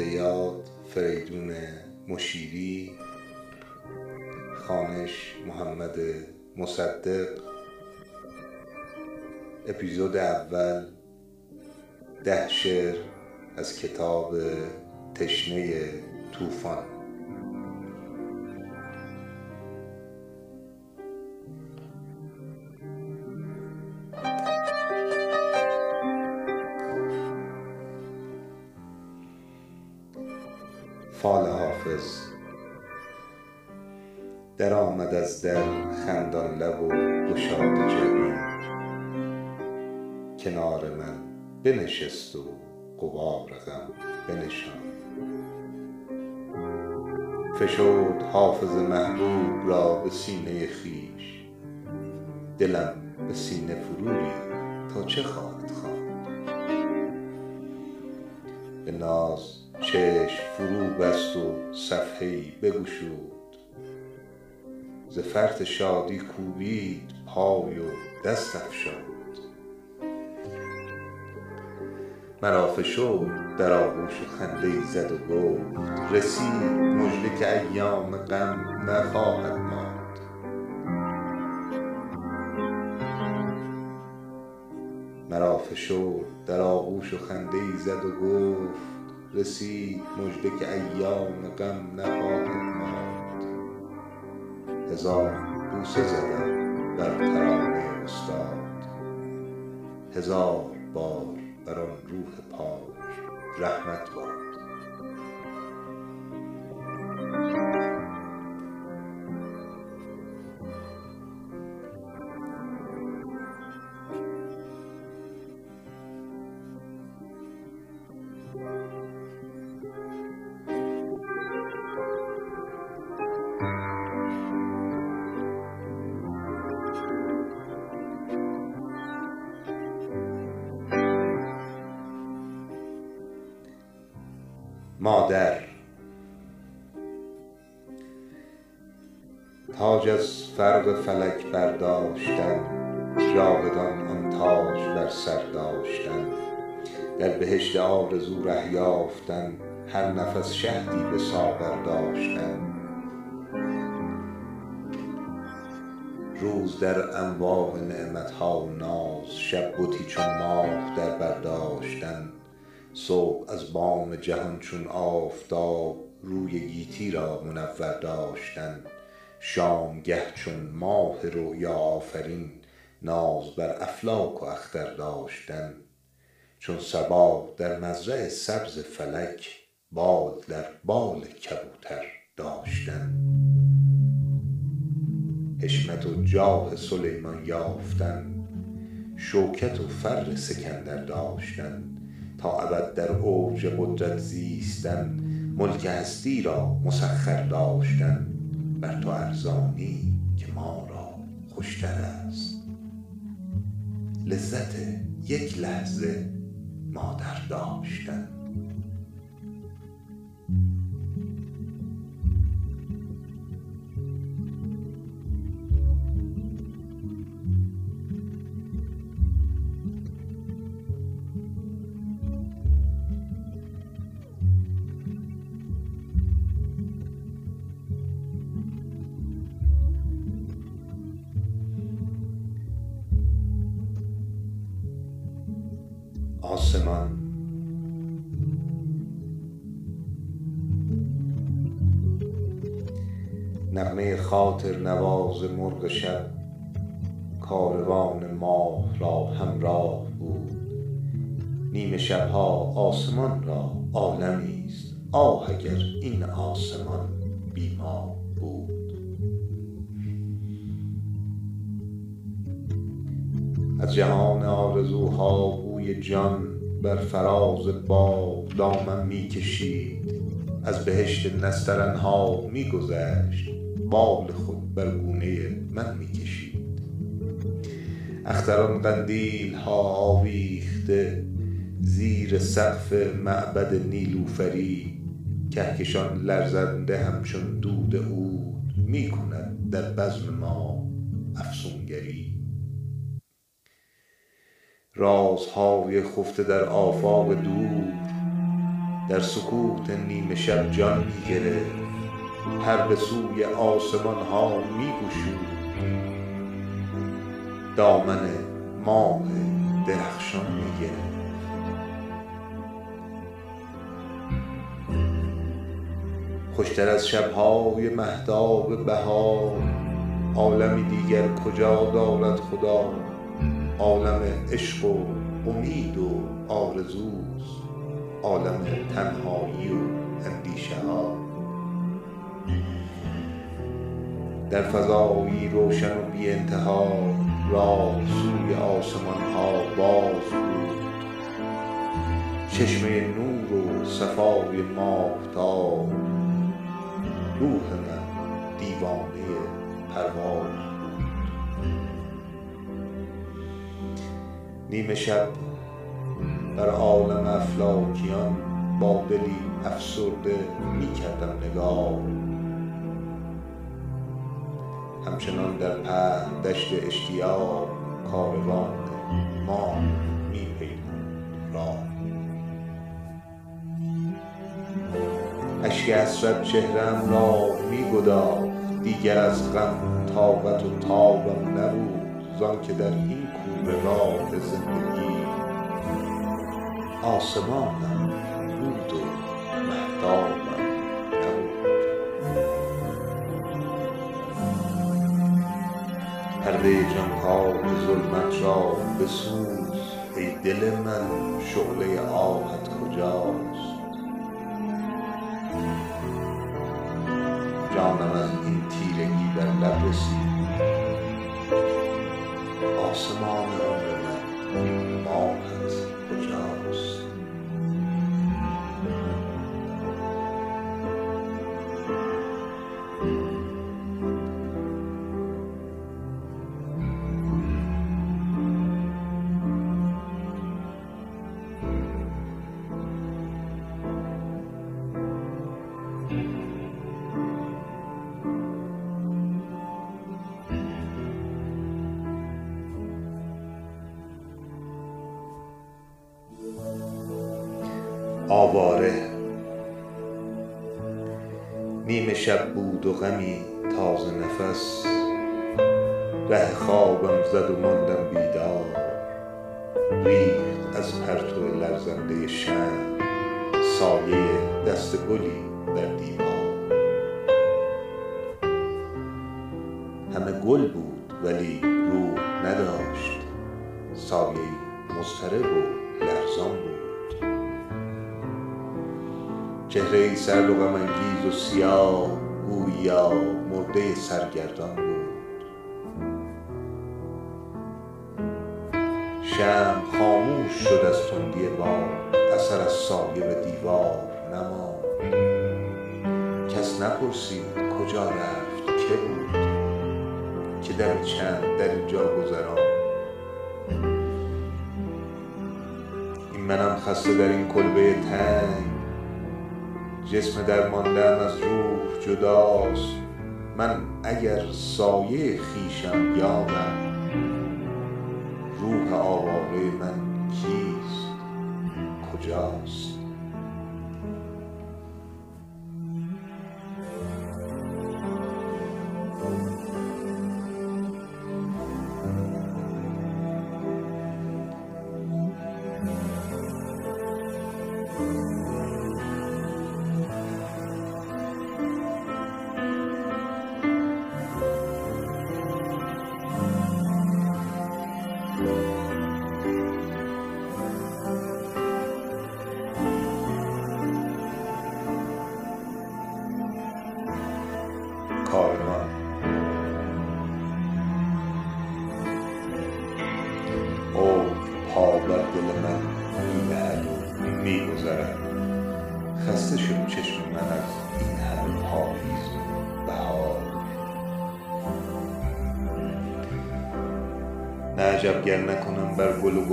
یاد فریدون مشیری خانش محمد مصدق. اپیزود اول ده شعر از کتاب تشنه طوفان. بنشست و غبار غم بنشاند. فشرد حافظ محبوب را به سینه خویش. دلم به سینه فرو تا چه خواهد خواند. به ناز چشم فرو بست و صفحه ای بگشود. ز فرط شادی کوبید پای و دست افشاند. مرا فشرد در آغوش خنده ای زد و گفت رسید مژده که ایام غم نخواهد ماند. مرا فشرد در آغوش خنده ای زد و گفت رسید مژده که ایام غم نخواهد ماند. هزار بوسه زدم بر ترانه استاد. هزار بار بر آن روح پاک رحمت باد تاج از فرق فلک برداشتن جاودان آن تاج بر سر داشتن. در بهشت آرزو ره یافتن هر نفس شهدی به ساغر داشتن. روز در انواع نعمت ها و ناز شب بتی چون ماه در بر داشتن. صبح از بام جهان چون آفتاب روی گیتی را منور داشتن. شامگه چون ماه رؤیا آفرین ناز بر افلاک و اختر داشتن. چون صبا در مزرع سبز فلک بال در بال کبوتر داشتن. حشمت و جاه سلیمان یافتن شوکت و فر سکندر داشتن. تا ابد در اوج قدرت زیستن ملک هستی را مسخر داشتن. بر تو ارزانی که ما را خوشتر است. لذت یک لحظه مادر داشتن. نواز مرغ شب. کاروان ماه را همراه بود. نیمه شب ها آسمان را عالمی است. آه اگر این آسمان بی ما بود. از جهان آرزوها بوی جان بر فراز باغ دامن می کشید از بهشت نسترنها می گذشت بال خود بر گونه من می کشید اختران قندیل ها آویخته زیر سقف معبد نیلوفری کهکشان لرزنده همچون دود عود می کند در بزم ما افسونگری. رازهای خفته در آفاق دور در سکوت نیمه شب جان می گرفت پر به سوی آسمان ها می دامن ماه درخشان می خوشتر از شبهای مهتاب بهار عالمی دیگر کجا دارد خدا؟ عالم عشق و امید و آرزوست. عالم تنهایی و اندیشه ها. در فضایی روشن و بی انتها راه سوی آسمان ها باز بود. چشمه نور و صفای ماهتاب روح من دیوانه پرواز بود. نیمه شب بر عالم افلاکیان با دلی افسرده می کردم نگاه. همچنان در پهن دشت اشتیاق کاروان ما می راه. اشک حسرت چهرم را می دیگر از غم طاقت و تابم نبود. زانکه در این کوره راه زندگی آسمانم بود و مهتابم پرده جانکاه ظلمت را بسوز. ای دل من شعله آهت کجاست؟ جانم از این تیرگی بر لب رسید. آسمان عمر من شب بود و غمی. دمی چند در اینجا گذراند این منم خسته در این کلبه تنگ. جسم درمانده ام از روح جداست. من اگر سایه خویشم یارم روح آواره من کیست؟ کجاست؟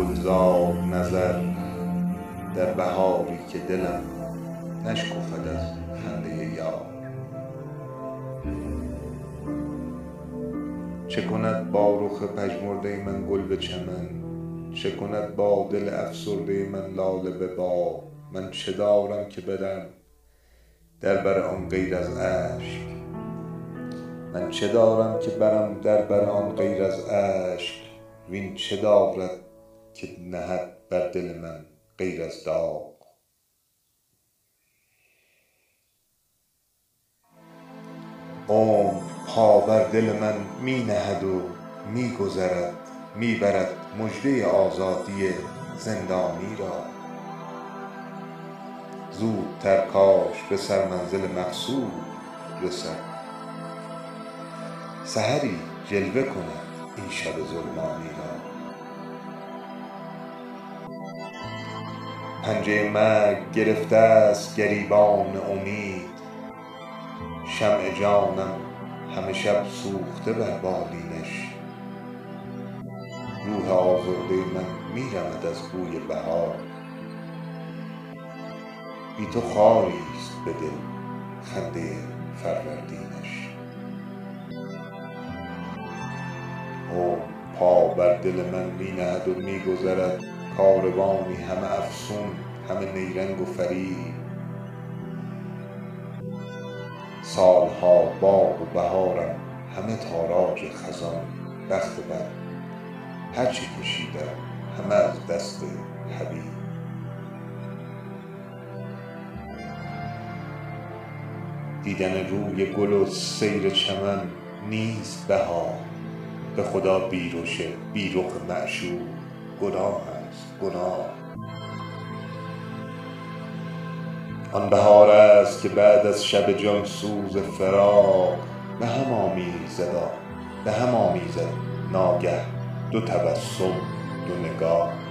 گلزار نظر در بهاری که دلم نشکفد از خنده یار. چه کند با رخ پژمرده من گل به چمن؟ چه کند با دل افسرده من لاله به باد من چه دارم که برم در بر آن غیر از اشک؟ من چه دارم که برم در بر آن غیر از اشک؟ وین چه دارد که نهد بر دل من غیر از داغ. عمر پا بر دل من می نهد و می گذرد می برد مژده آزادی زندانی را. زودتر کاش به سرمنزل مقصود رسد. سحری جلوه کند این شب ظلمانی را. پنجه مرگ گرفته است گریبان امید. شمع جانم همه شب سوخته بر بالینش. روح آزرده من می رمد از بوی بهار. بی تو خاریست به دل خنده فروردینش. عمر پا بر دل من می نهد و می گذرد. کاروانی همه افسون همه نیرنگ و فریب. سال ها باغ و بهارم همه تاراج خزان بخت بد هر چه کشیدم همه از دست حبیب. دیدن روی گل و سیر چمن نیست بهار. به خدا بی رخ بی رخ معشوق گناه گناه. آن بهار است که بعد از شب جان سوز فراق به هم آمیزد ناگه دو تبسم دو نگاه.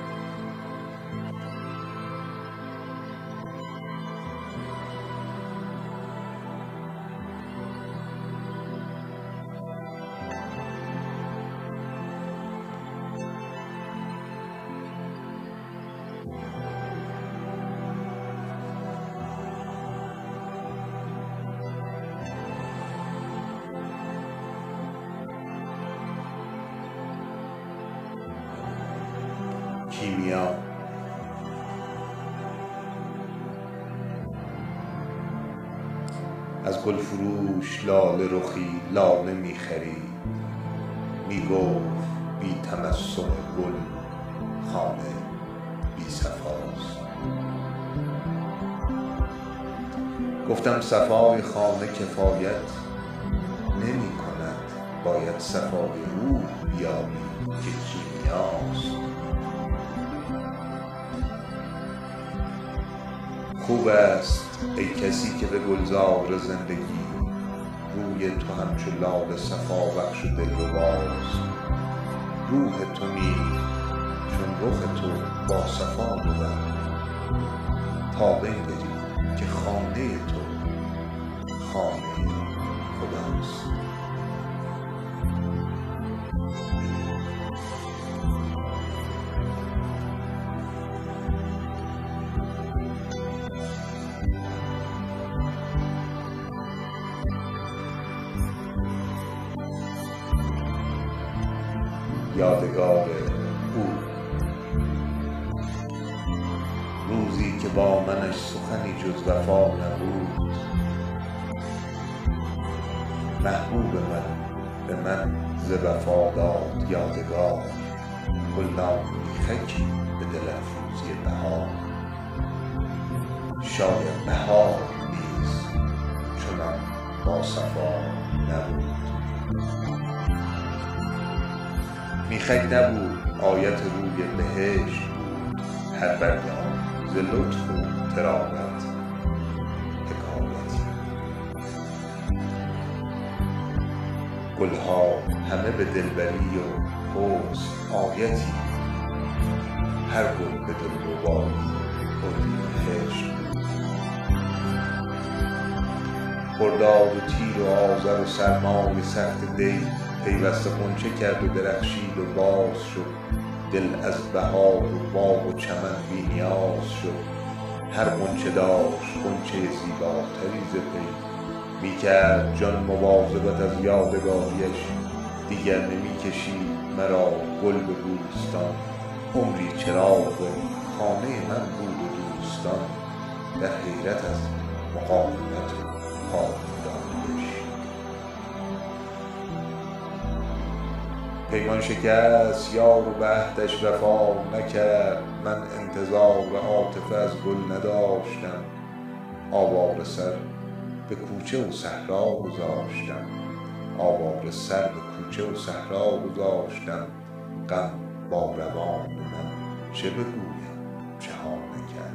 لاله رخی لاله می خرید. می گفت بی تمسح گل خانه بی صفاست. گفتم صفای خانه کفایت نمی کند. باید صفای روح بیابی که کیمیاست. خوب است ای کسی که به گلزار زندگی روی تو همچو لاله صفا بخش و دلرباست روح تو نیز چون رخ تو باصفا بود. تا بنگری که خانه تو یادگار او. روزی که با منش سخنی جز وفا نبود محبوب من به من ز وفا داد یادگار. گلنامی خکی به دل افروزی بهار. شاید بهار نیز چنان باصفا نبود. میخک نبود آیت روی بهشت بود. هر آن ز لطف و طراوت حکایتی گل ها همه به دلبری و حسن آیتی. هر گل به دلربایی اردی بهشت بود. خرداد و تیر و آذر و سرمای سخت دی پیوسته غنچه کرد و درخشید و باز شد. دل از بهار و باغ و چمن بی نیاز شد. هر غنچه داشت غنچه زیباتری ز پی. کرد جان مواظبت از یادگاریش. دیگر نمی کشید مرا گل به بوستان عمری چراغ خانه من بود و دوستان. در حیرت از مقاومت و پیمان شکست یار و به عهدش وفا نکرد. من انتظار عاطفه از گل نداشتم. آواره سر به کوچه و صحرا گذاشتم. آواره سر به کوچه و صحرا گذاشتم. غم با روان من چه بگویم چه ها نکرد.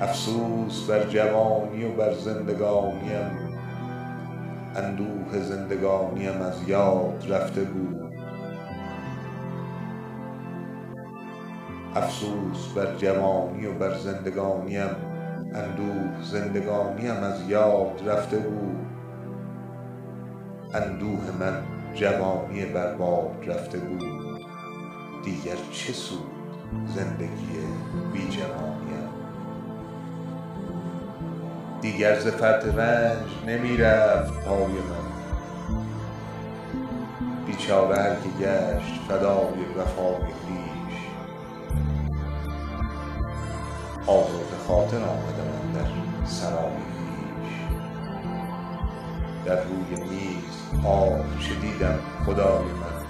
افسوس بر جوانی و بر زندگانیم. اندوه زندگانیم از یاد رفته بود. افسوس بر جوانی و بر زندگانیم اندوه زندگانیم از یاد رفته بود. اندوه من جوانی بر باد رفته بود. دیگر چه سود زندگی بی جوانیم دیگر ز فرط رنج نمی رفت پای من. بیچاره هر که گشت فدای وفای خویش. آزرده خاطر آمده من در سرای خویش. در روی میز آه چه دیدم خدای من.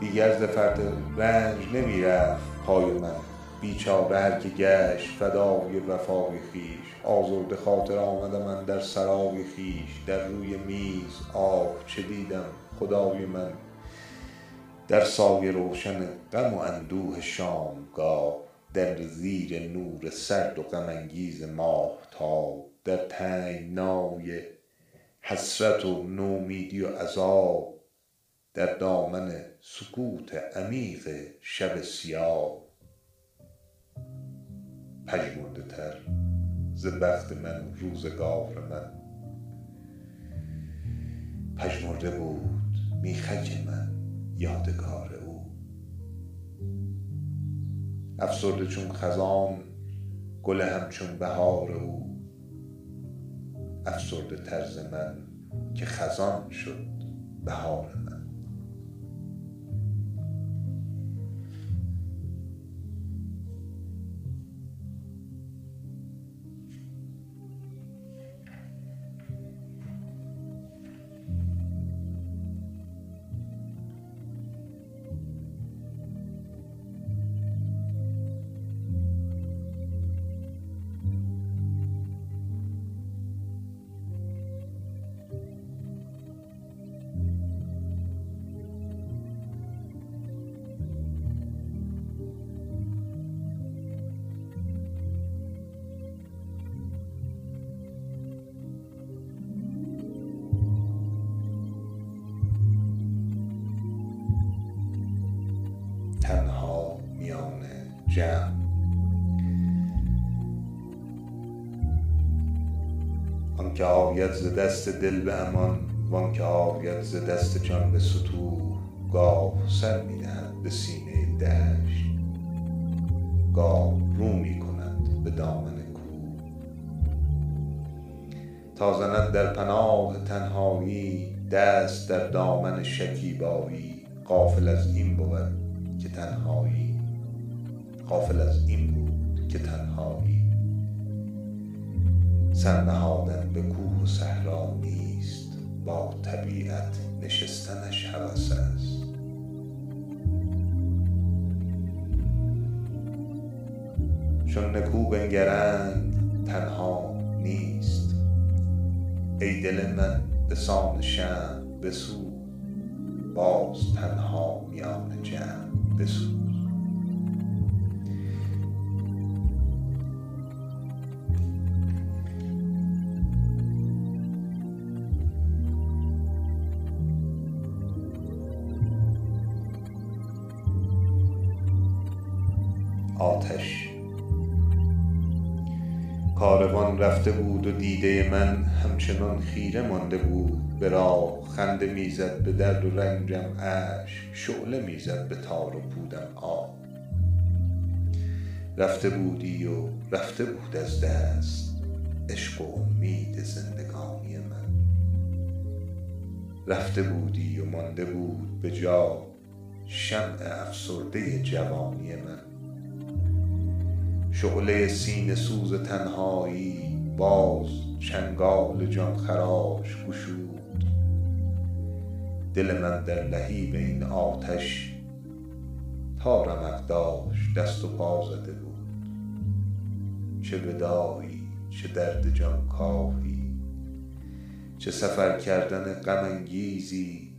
دیگر ز فرط رنج نمی رفت پای من بیچاره هر که گشت فدای وفای خویش. آزرده خاطر آمدم اندر سرای خویش در روی میز آه چه دیدم خدای من. در سایه روشن غم و اندوه شامگاه در زیر نور سرد و غم انگیز ماهتاب در تنگنای حسرت و نومیدی و عذاب در دامن سکوت عمیق شب سیاه. پژمرده تر ز بخت من روزگار من. پژمرده بود میخک من یادگار او. افسرده چون خزان گل همچون بهار او. افسرده تر ز من که خزان شد بهار من. ز دست دل به امان وان که آید ز دست جان به ستوه گاه سر می نهد به سینه دشت. گاه رو می کند به دامن کوه. تا زند در پناه تنهایی دست در دامن شکیبایی غافل از این بود که تنهایی. غافل از این بود که تنهایی. سر نهادن به کوه و صحرا نیست. با طبیعت نشستنش هوس است. چون نکو بنگرند تنها نیست. ای دل من به سان شمع بسوز باز تنها میان جمع بسوز رفته بود و دیده من همچنان خیره مانده بود. به راه خنده می زد به درد و رنجم اشک شعله می زد به تار و پودم آب. رفته بودی و رفته بود از دست عشق و امید زندگانی من. رفته بودی و مانده بود به جا شمع افسرده جوانی من. شعله سینه سوز تنهایی باز چنگال جان خراش گشود. دل من در لهیب این آتش تا رمق داشت دست و پا زده بود. چه وداعی چه درد جان کاهی چه سفر کردن غم انگیزی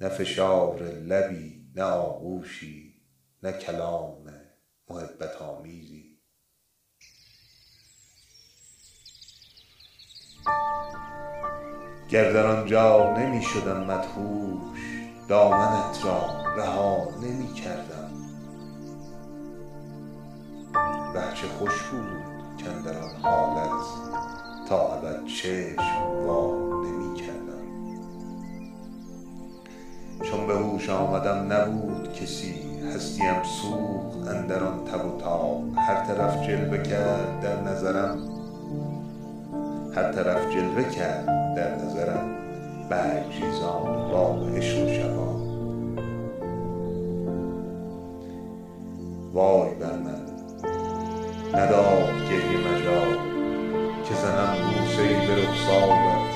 نه فشار لبی نه آغوشی نه کلام محبت آمیزی. گر در آنجا نمی شدم مدهوش دامنت را رها نمی کردم. وه چه خوش بود کاندر آن حالت تا ابد چشم وا نمی کردم. چون به هوش آمدم نبود کسی هستیم سوخت اندر آن تب و تاب. هر طرف جلوه کرد در نظرم هر طرف جلوه کرد در نظرم برگریزان باغ عشق و شباب وای بر من نداد گریه مجال که زنم بوسه ای به رخسارت.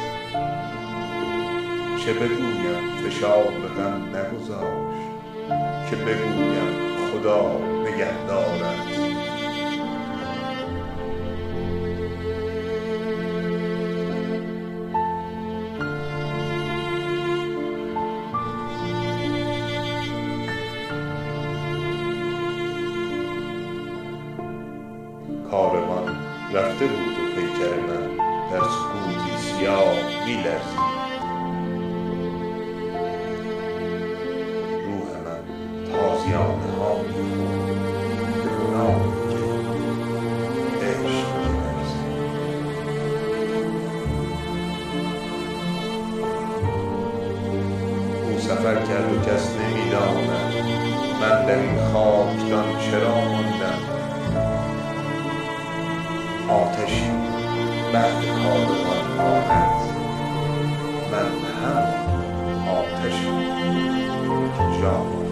چه بگویم فشار غم نگذاشت که بگویم خدا نگهدارت. سفر کرد و کس نمی داند من در این خاکدان چرا ماندم آتشی بعد کاروان ماند من همان آتشم که جا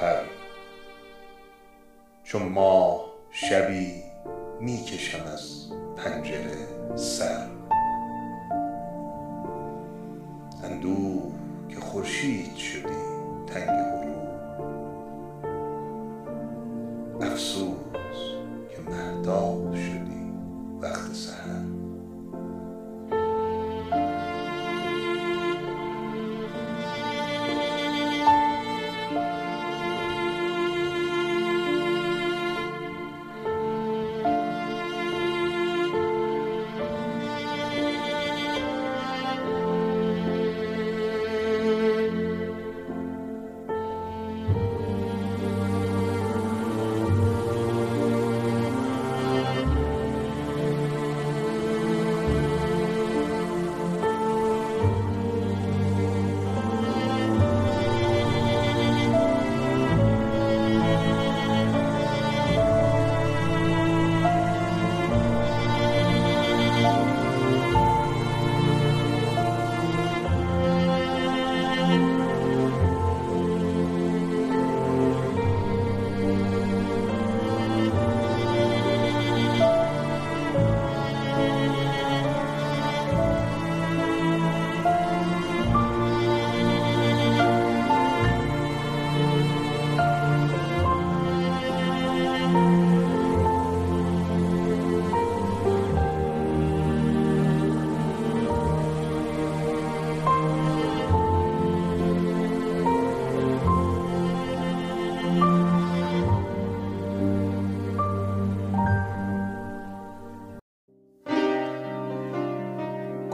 پر. چو ماه شبی می کشم از پنجره سر. اندوه که خورشید شدی تنگ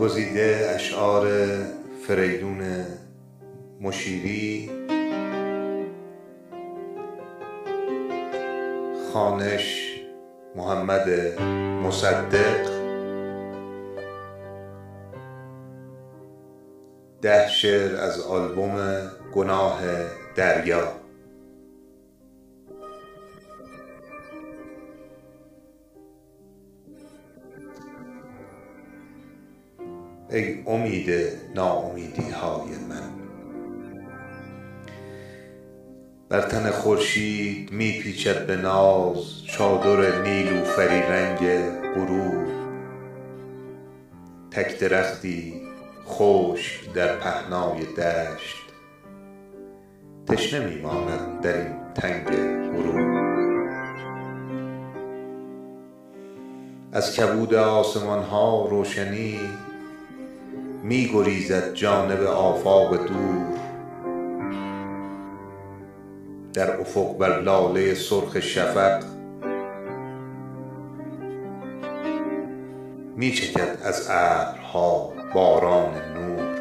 برگزیده اشعار فریدون مشیری. خانش محمد مصدق. ده شعر از آلبوم گناه دریا. ای امید ناامیدی های من. بر تن خورشید می پیچد به ناز چادر نیلوفری رنگ غروب تک درختی خشک در پهنای دشت. تشنه می ماند در این تنگ غروب از کبود آسمان ها روشنی می گریزد جانب آفاق دور. در افق بر لاله سرخ شفق می چکد از ابرها باران نور.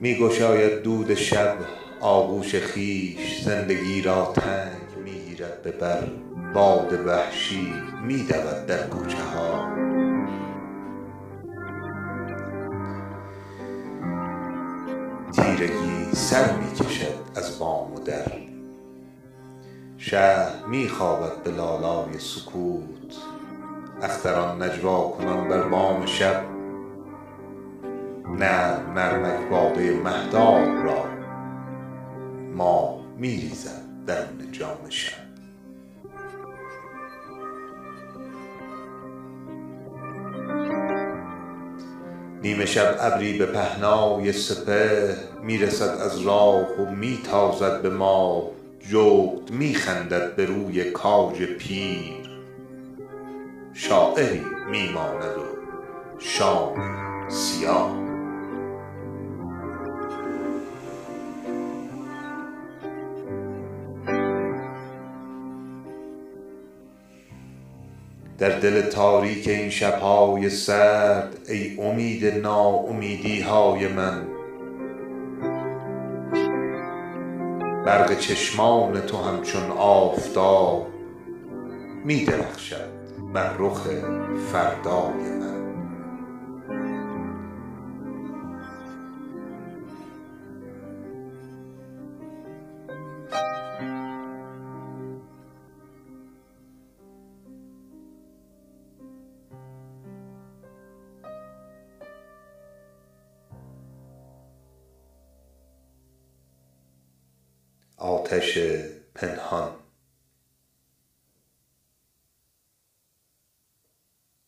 می گشاید دود شب آغوش خویش زندگی را تنگ می گیرد به بر. باد وحشی می دود در کوچه ها. تیرگی سر می کشد از بام و در. شهر می خوابد به لالای سکوت. اختران نجوا کنان بر بام شب. نرم نرمک باده مهتاب را ماه می ریزد درون جام شب. نیمه شب ابری به پهنای سپهر می رسد از راه و می تازد به ماه جغد می خندد به روی کاج پیر. شاعری می ماند و شامی سیاه. در دل تاریک این شبهای سرد ای امید ناامیدی های من. برق چشمان تو همچون آفتاب می درخشد بر رخ فردای من.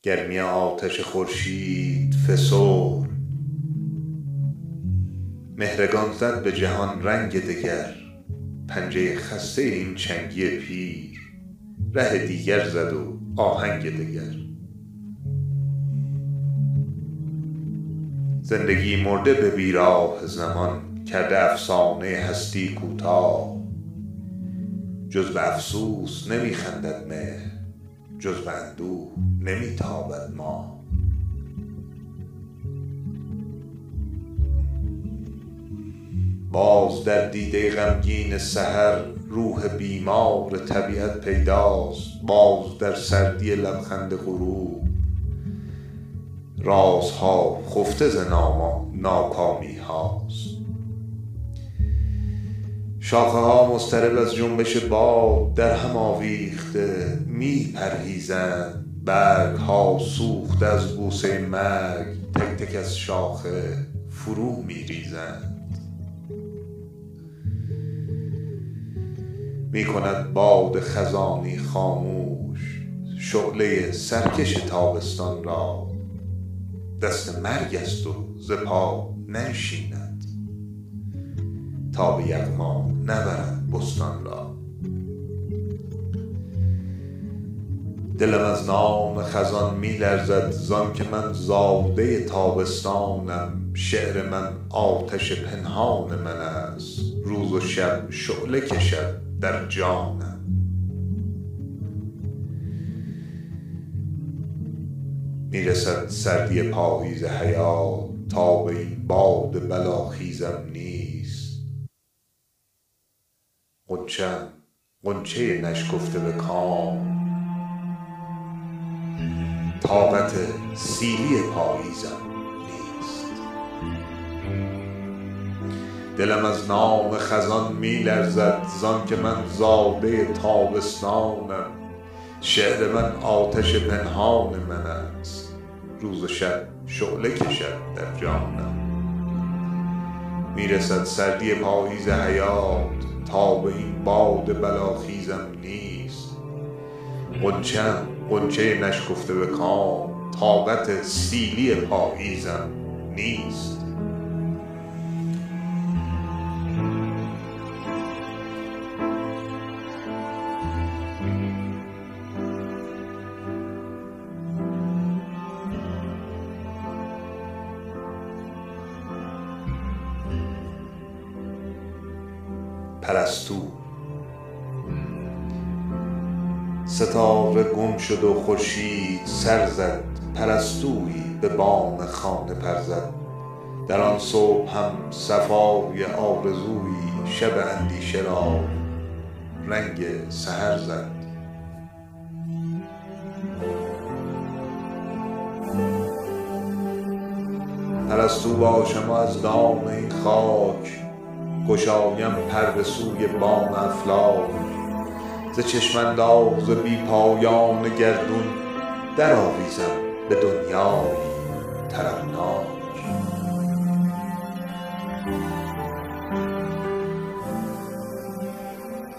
گرمی آتش خورشید فسرد. مهرگان زد به جهان رنگ دگر پنجه خسته این چنگی پیر. ره دیگر زد و آهنگ دگر. زندگی مرده به بیراه زمان کرده افسانه هستی کوتاه. جز به افسوس نمی خندد مهر. جز به اندوه نمی تابد ماه باز در دیده غمگین سحر روح بیمار طبیعت پیداست. باز در سردی لبخند غروب. رازها خفته ز ناکامی هاست شاخه ها مضطرب از جنبش باد در هم آویخته می پرهیزند برگ ها سوخته از بوسه مرگ تک تک از شاخه فرو می ریزند می کند باد خزانی خاموش شعله سرکش تابستان را. دست مرگ است و ز ننشیند. تا به یغما نبرد بستان را. دلم از نام خزان می لرزد زان که من زاده تابستانم. شعر من آتش پنهان من است. روز و شب شعله کشد در جانم. می‌رسد سردی پاییز حیات. تاب این باد بلاخیزم نیست. غنچه ام غنچه نشکفته به کام. طاقت سیلی پاییزم نیست. دلم از نام خزان می لرزد زان که من زاده تابستانم. شعر من آتش پنهان من است. روز و شب شعله کشد در جانم. می رسد سردی پاییز حیات. تاب این باد بلاخیزم نیست. غنچه ام غنچه نشکفته به کام طاقت سیلی پاییزم نیست. شد و خورشید سر زد پرستویی به بام خانه پر در آن صبح هم صفای آرزویی شب اندیشه را رنگ سحر زد. پرستو باشم و از دام این خاک گشایم پر به سوی بام افلاک. ز چشم انداز بی پایان گردون درآویزم به دنیایی طربناک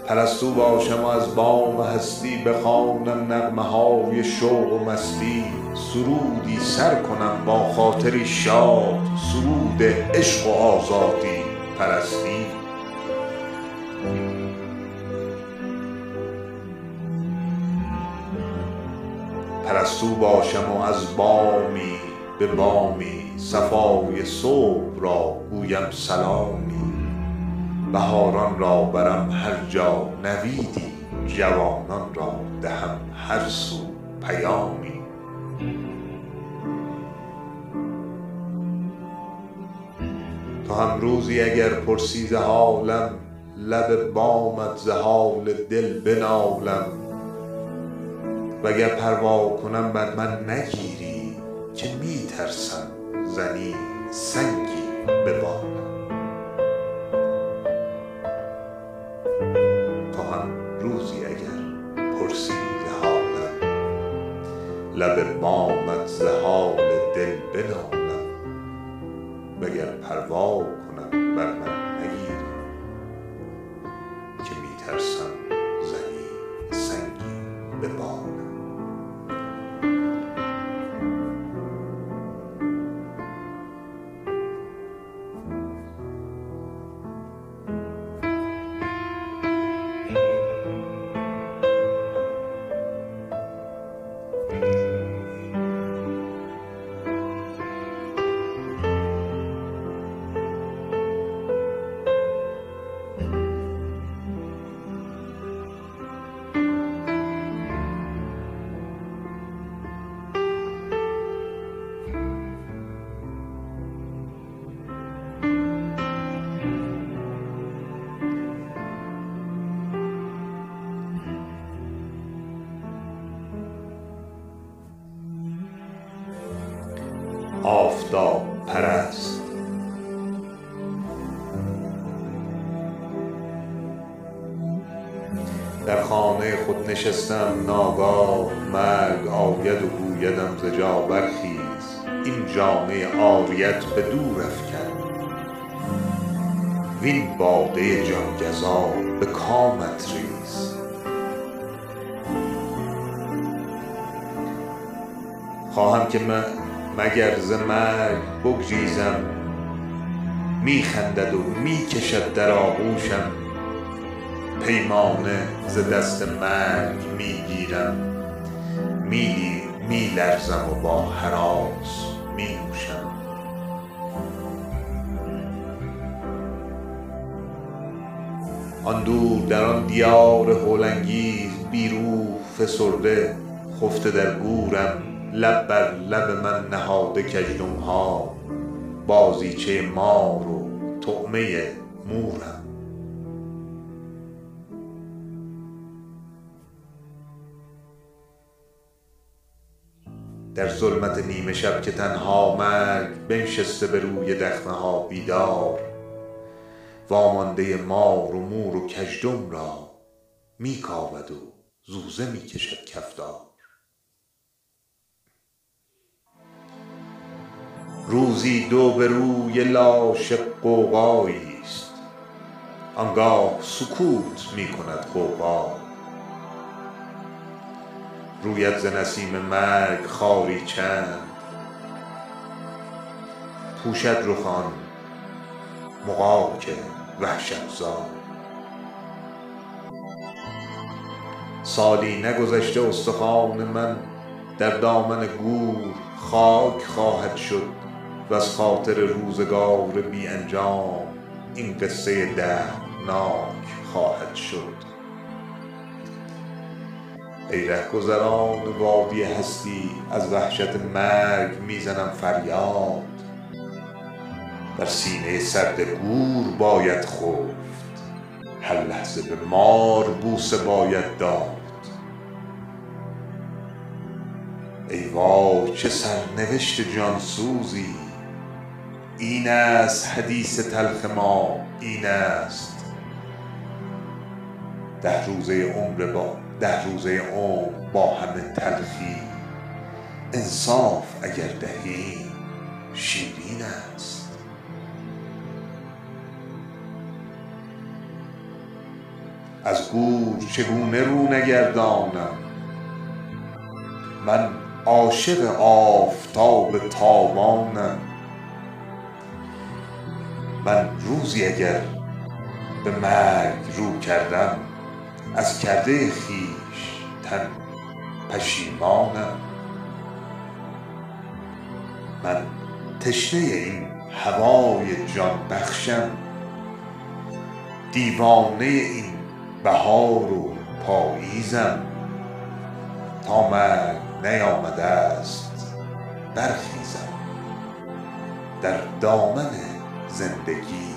پرستو باشم و از بام هستی بخوانم نغمه های شوق و مستی. سرودی سر کنم با خاطری شاد. سرود عشق و آزادی پرستی. پرستو باشم و از بامی به بامی صفای صبح را گویم سلامی. بهاران را برم هر جا نویدی جوانان را دهم هر سو پیامی. تو هم روزی اگر پرسی ز حالم لب بامت ز حال دل بنالم. وگر پروا کنم بر من نگیری که می ترسم زنی سنگی به بالم تو روزی اگر پرسی ز حالم. لب بامت ز حال دل بنالم. وگر پروا کنم بر من در خانه خود نشستم ناگاه مرگ آید و گویدم ز جا برخیز. این جامه عاریت به دور افکن. وین باده جان گزا به کامت ریز. خواهم که مگر ز مرگ بگریزم. می خندد و می کشد در آغوشم. پیمانه ز دست مرگ می گیرم می لرزم و با هراس می نوشم آن دور در آن دیار هول انگیز بی روح فسرده خفته در گورم. لب بر لب من نهاده کژدم ها بازیچه مار و طعمه مورم. در ظلمت نیمه شب که تنها مرگ بنشسته به روی دخمه ها بیدار. وامانده مار و مور و کژدم را می کاود و زوزه می کشد کفتار. روزی دو به روی لاشه غوغایی است. آنگاه سکوت می کند روید ز نسیم مرگ خاری چند. پوشد رخ آن مغاک وحشت زا سالی نگذشته استخوان من در دامن گور خاک خواهد شد وز خاطر روزگار بی انجام این قصه دردناک خواهد شد. ای رهگذران وادی هستی از وحشت مرگ می زنم فریاد. بر سینه سرد گور باید خفت هر لحظه به مار بوسه باید داد. ای وای چه سرنوشت جان سوزی این است حدیث تلخ ما این است. ده روزه عمر با همه تلخی. انصاف اگر دهی شیرین است. از گور چگونه رو نگردانم؟ من عاشق آفتاب تابانم. من روزی اگر به مرگ رو کردم از کرده خویشتن پشیمانم. من تشنه این هوای جان بخشم دیوانه این بهار و پاییزم. تا مرگ نیامده است برخیزم در دامن زندگی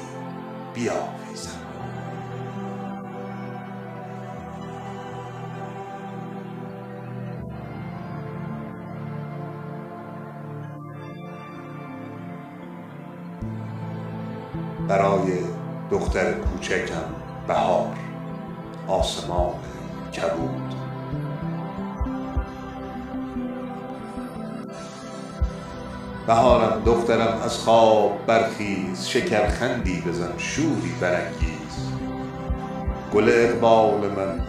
بیاویزم. برای دختر کوچکم بهار آسمان کبود بهارم دخترم از خواب برخیز شکرخندی بزن شوری برانگیز. گل اقبال من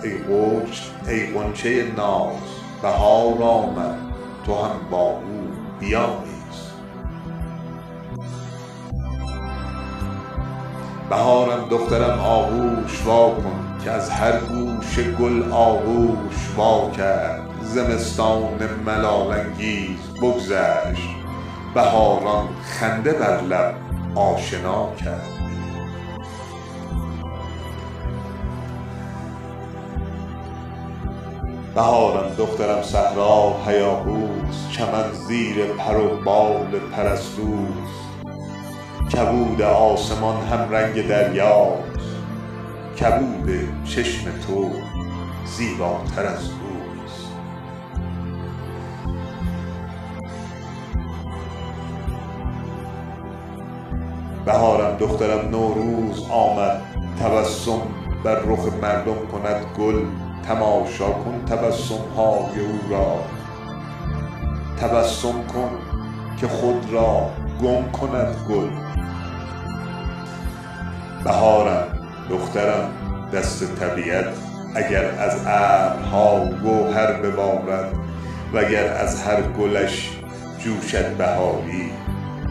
ای غنچه ناز بهار آمد تو هم با او بیامیز بهارم دخترم آغوش وا کن که از هر گوشه گل آغوش وا کرد. زمستان ملال انگیز بگذشت بهاران خنده بر لب آشنا کرد. بهارم دخترم صحرا هیاهوست چمن زیر پر و بال پرستوست. کبود آسمان همرنگ دریاست. کبود چشم تو زیباتر از اوست بهارم دخترم نوروز آمد. تبسم بر رخ مردم کند گل. تماشا کن تبسم های او را. تبسم کن که خود را گم کند گل. بهارم دخترم دست طبیعت اگر از ابرها گوهر ببارد وگر از هر گلش جوشد بهاری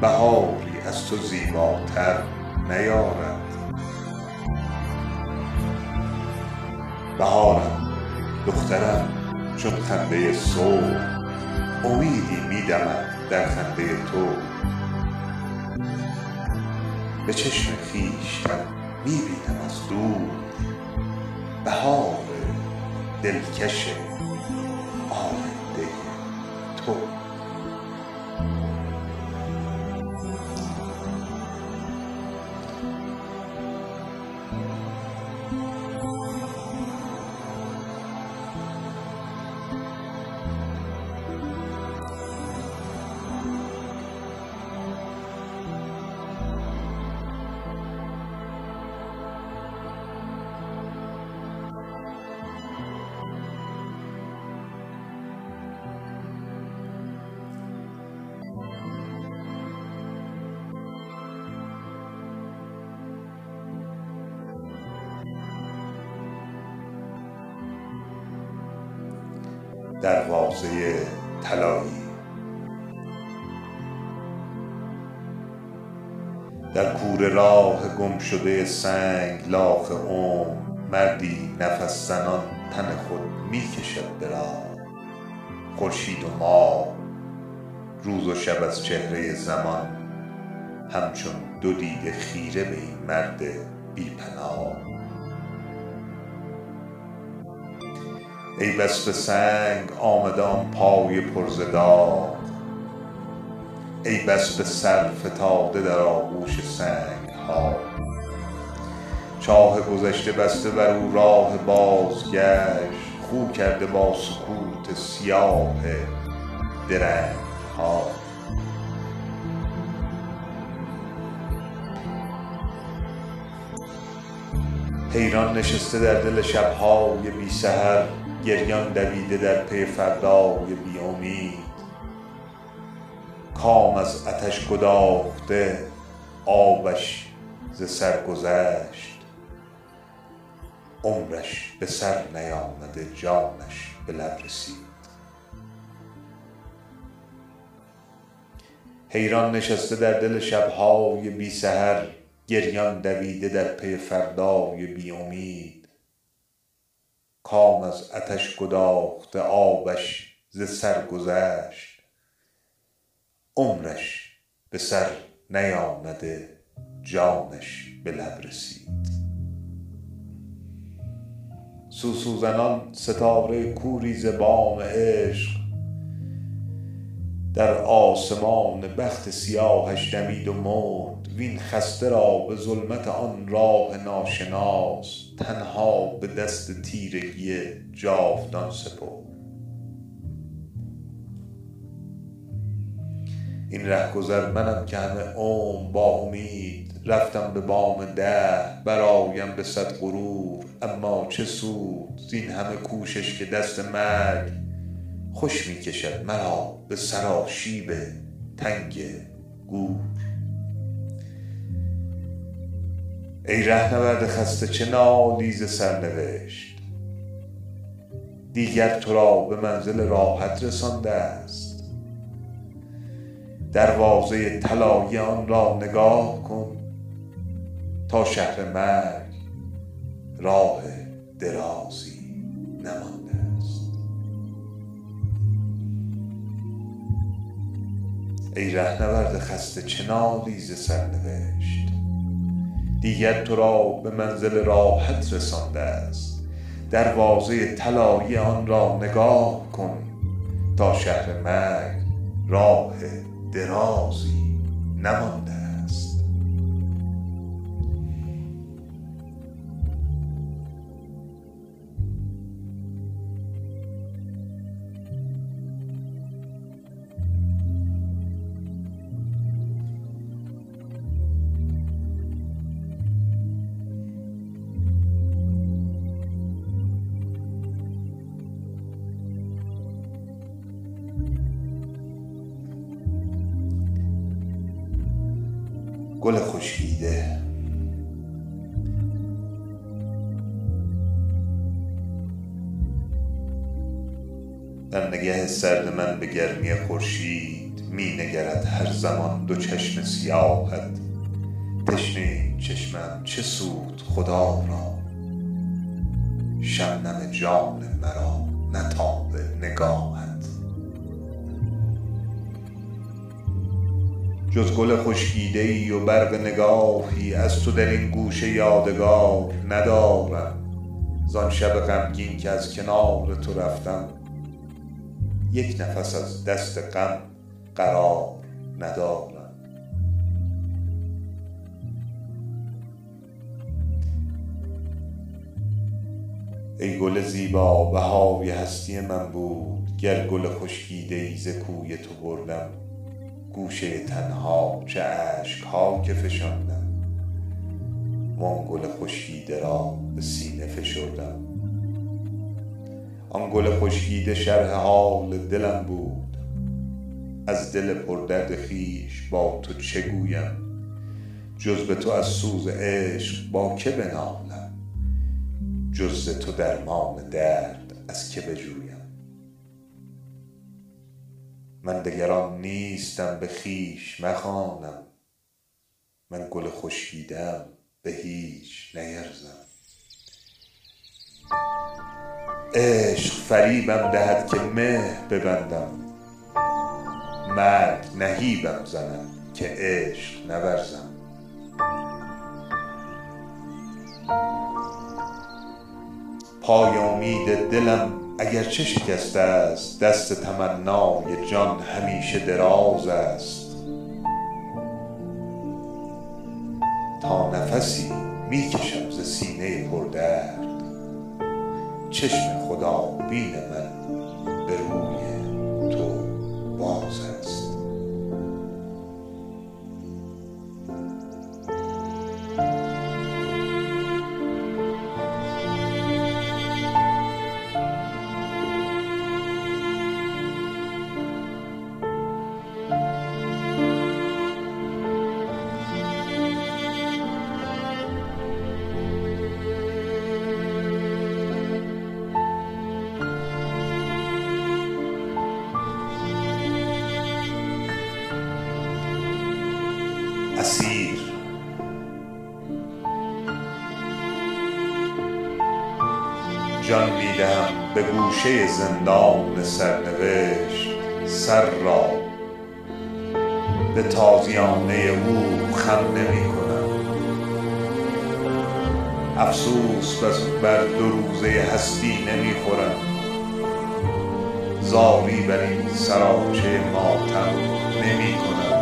بهاری از تو زیباتر نیارد. بهارم دخترم چون خنده صبح امیدی می دمد در خنده تو. به چشم می بینم از دور. بهار دلکش آینده تو. شده سنگ لاخ عمر مردی نفس زنان تن خود می کشد به راه. خورشید و ماه روز و شب از چهره زمان همچون دو دیده خیره به این مرد بی پناه ای بس به سنگ آمده آن پای پر ز داغ ای بس به سر فتاده در آغوش سنگ ها چاه گذشته بسته بر او راه بازگشت خو کرده با سکوت سیاه درنگ ها حیران نشسته در دل شب های بی سحر گریان دویده در پی فردای بی امید. کام از عطش گداخته آبش ز سر گذشت. عمرش به سر نیامده جانش به لب رسید. حیران نشسته در دل شب های بی سحر گریان دویده در پی فردای بی امید. کام از عطش گداخته آبش ز سر گذشت. عمرش به سر نیامده جانش به لب رسید. سوسو زنان ستاره کوری ز بام عشق. در آسمان بخت سیاهش دمید و مرد. وین خسته را به ظلمت آن راه ناشناس. تنها به دست تیرگی جاودان سپرد. این رهگذر منم که همه عمر با امید رفتم به بام دهر برآیم به صد غرور. اما چه سود زین همه کوشش که دست مرگ خوش می کشد مرا به سراشیب تنگ گور. ای رهنورد خسته چه نالی ز سرنوشت. دیگر تو را به منزل راحت رسانده است. دروازه طلایی آن را نگاه کن. تا شهر مرگ راه درازی نمانده است. ای رهنورد خسته چه نالی ز سرنوشت؟ دیگر تو را به منزل راحت رسانده است. دروازه طلایی آن را نگاه کن تا شهر مرگ راه درازی نمانده گرمی خورشید می نگرد هر زمان دو چشم سیاهت. تشنه این چشمم چه سود خدا را؟ شبنم جان مرا نه تاب نگاهت. جز گل خشکیده ای و برق نگاهی از تو در این گوشه یادگار ندارم. زان شب غمگین که از کنار تو رفتم یک نفس از دست غم قرار ندارم. ای گل زیبا بهای هستی من بود گر گل خشکیده ای ز کوی تو بردم. گوشه تنها چه اشک ها که فشاندم. وان گل خشکیده را به سینه فشردم. آن گل خشکیده شرح حال دلم بود. از دل پردرد خویش با تو چه گویم؟ جز به تو از سوز عشق با که بنالم؟ جز تو درمان درد از که بجویم؟ من دگر آن نیستم به خویش مخوانم. من گل خشکیده ام به هیچ نیرزم. عشق فریبم دهد که مهر ببندم. مرگ نهیبم زند که عشق نورزم. پای امید دلم اگر چه شکسته است دست تمنای جان همیشه دراز است. تا نفسی می کشم ز سینه پردرد. چشم خدابین من به روی تو باز گوشه زندان سرنوشت سر را. به تازیانه او خم نمی کنم. افسوس بر دو روزه هستی نمی خورم. زاری بر این سراچه ماتم نمی کنم.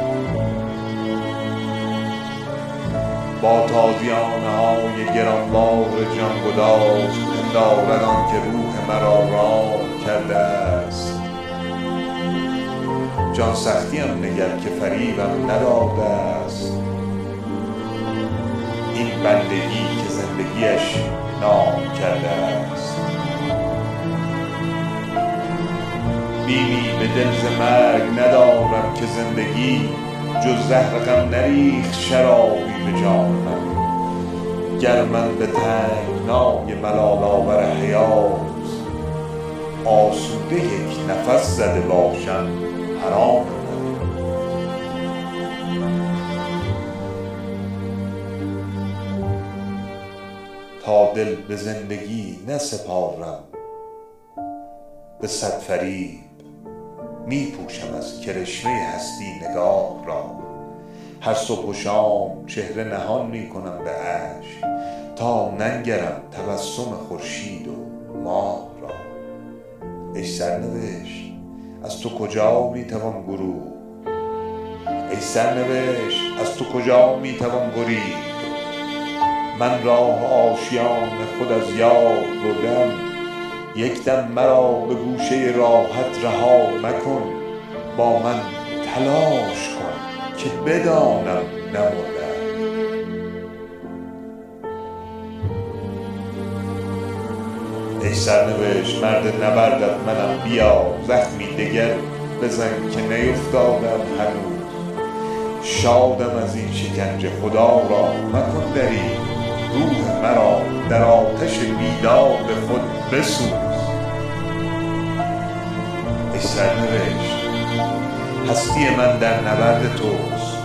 با تازیانه های گرانبار جان گداز پندارد آن که روح مرا رام کرده است. جان سختیم نگر که فریبم نداده است. این بندگی که زندگیش نام کرده است. بیمی به دل ز مرگ ندارم که زندگی جز زهر غم نریخت شرابی به جان من. گر من به تنگنای ملال آور حیات. آسوده یک نفس زده باشم حرام. تا دل به زندگی نسپارم به صد فریب می پوشم از کرشمه هستی نگاه را. هر صبح و شام چهره نهان می کنم به اشک تا ننگرم تبسم خورشید و ماه را. ای سرنوشت از تو کجا می توان گروه؟ ای سرنوشت از تو کجا می توان گریخت من راه آشیان خود از یاد بردم. یک دم مرا به گوشه راحت رها مکن. با من تلاش کن که بدانم نمردم ای سرنوشت مرد نبردت منم. بیا زخمی دگر بزن که نیفتادم هنوز. شادم از این شکنجه خدا را مکن دری. روح مرا در آتش بیداد خود بسوز. ای سرنوشت هستی من در نبرد توست.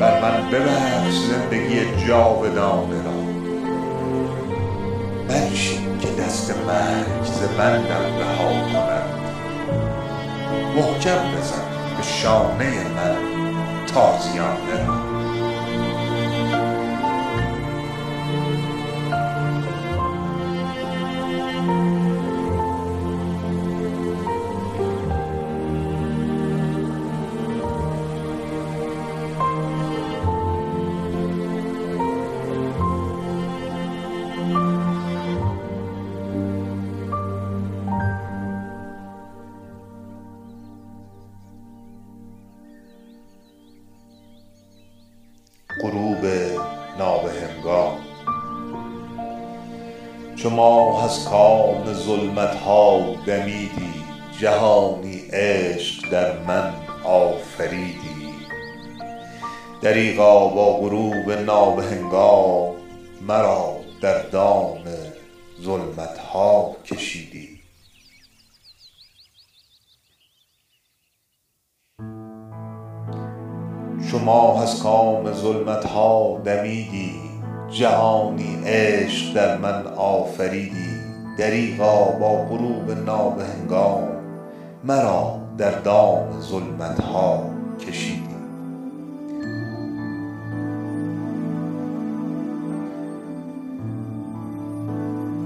بر من ببخش زندگی جاودانه را. دست مرگ ز بندم رها کند محکم بزن به شانه من تازیانه. دریغا با غروب نابهنگام مرا در دام ظلمت ها کشیدی. شما ماه از کام ظلمت ها دمیدی جهانی عشق در من آفریدی. دریغا با غروب نابهنگام مرا در دام ظلمت ها کشیدی.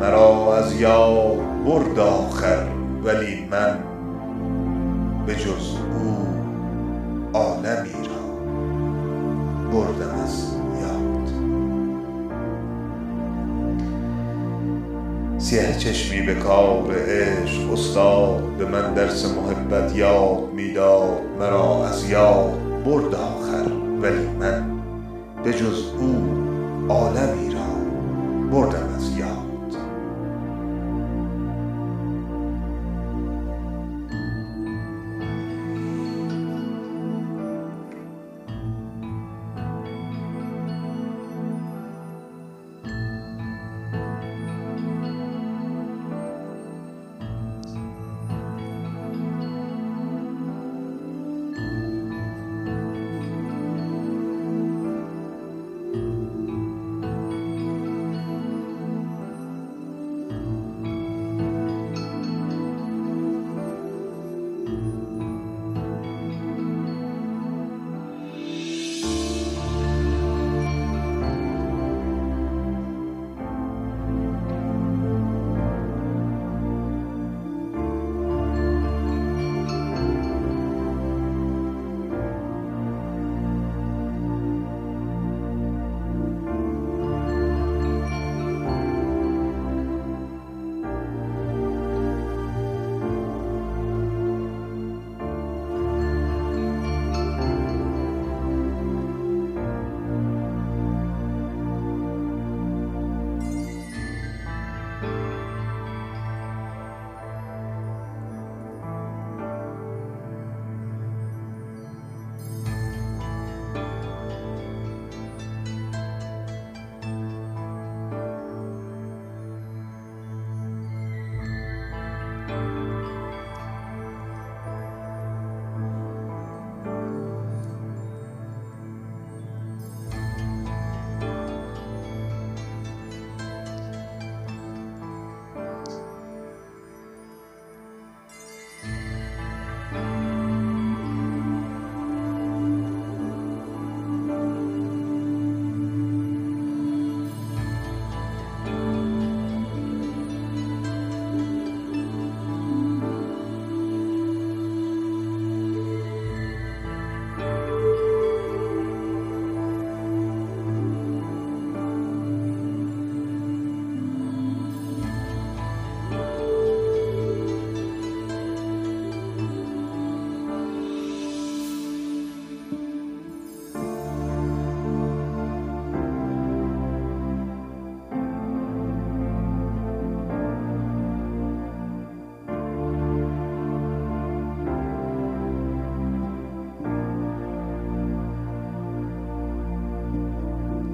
مرا از یاد برد آخر ولی من به جز او عالمی را بردم از یاد. سیه چشمی به کار عشق استاد به من درس محبت یاد می داد مرا از یاد برد آخر ولی من به جز او عالمی را بردم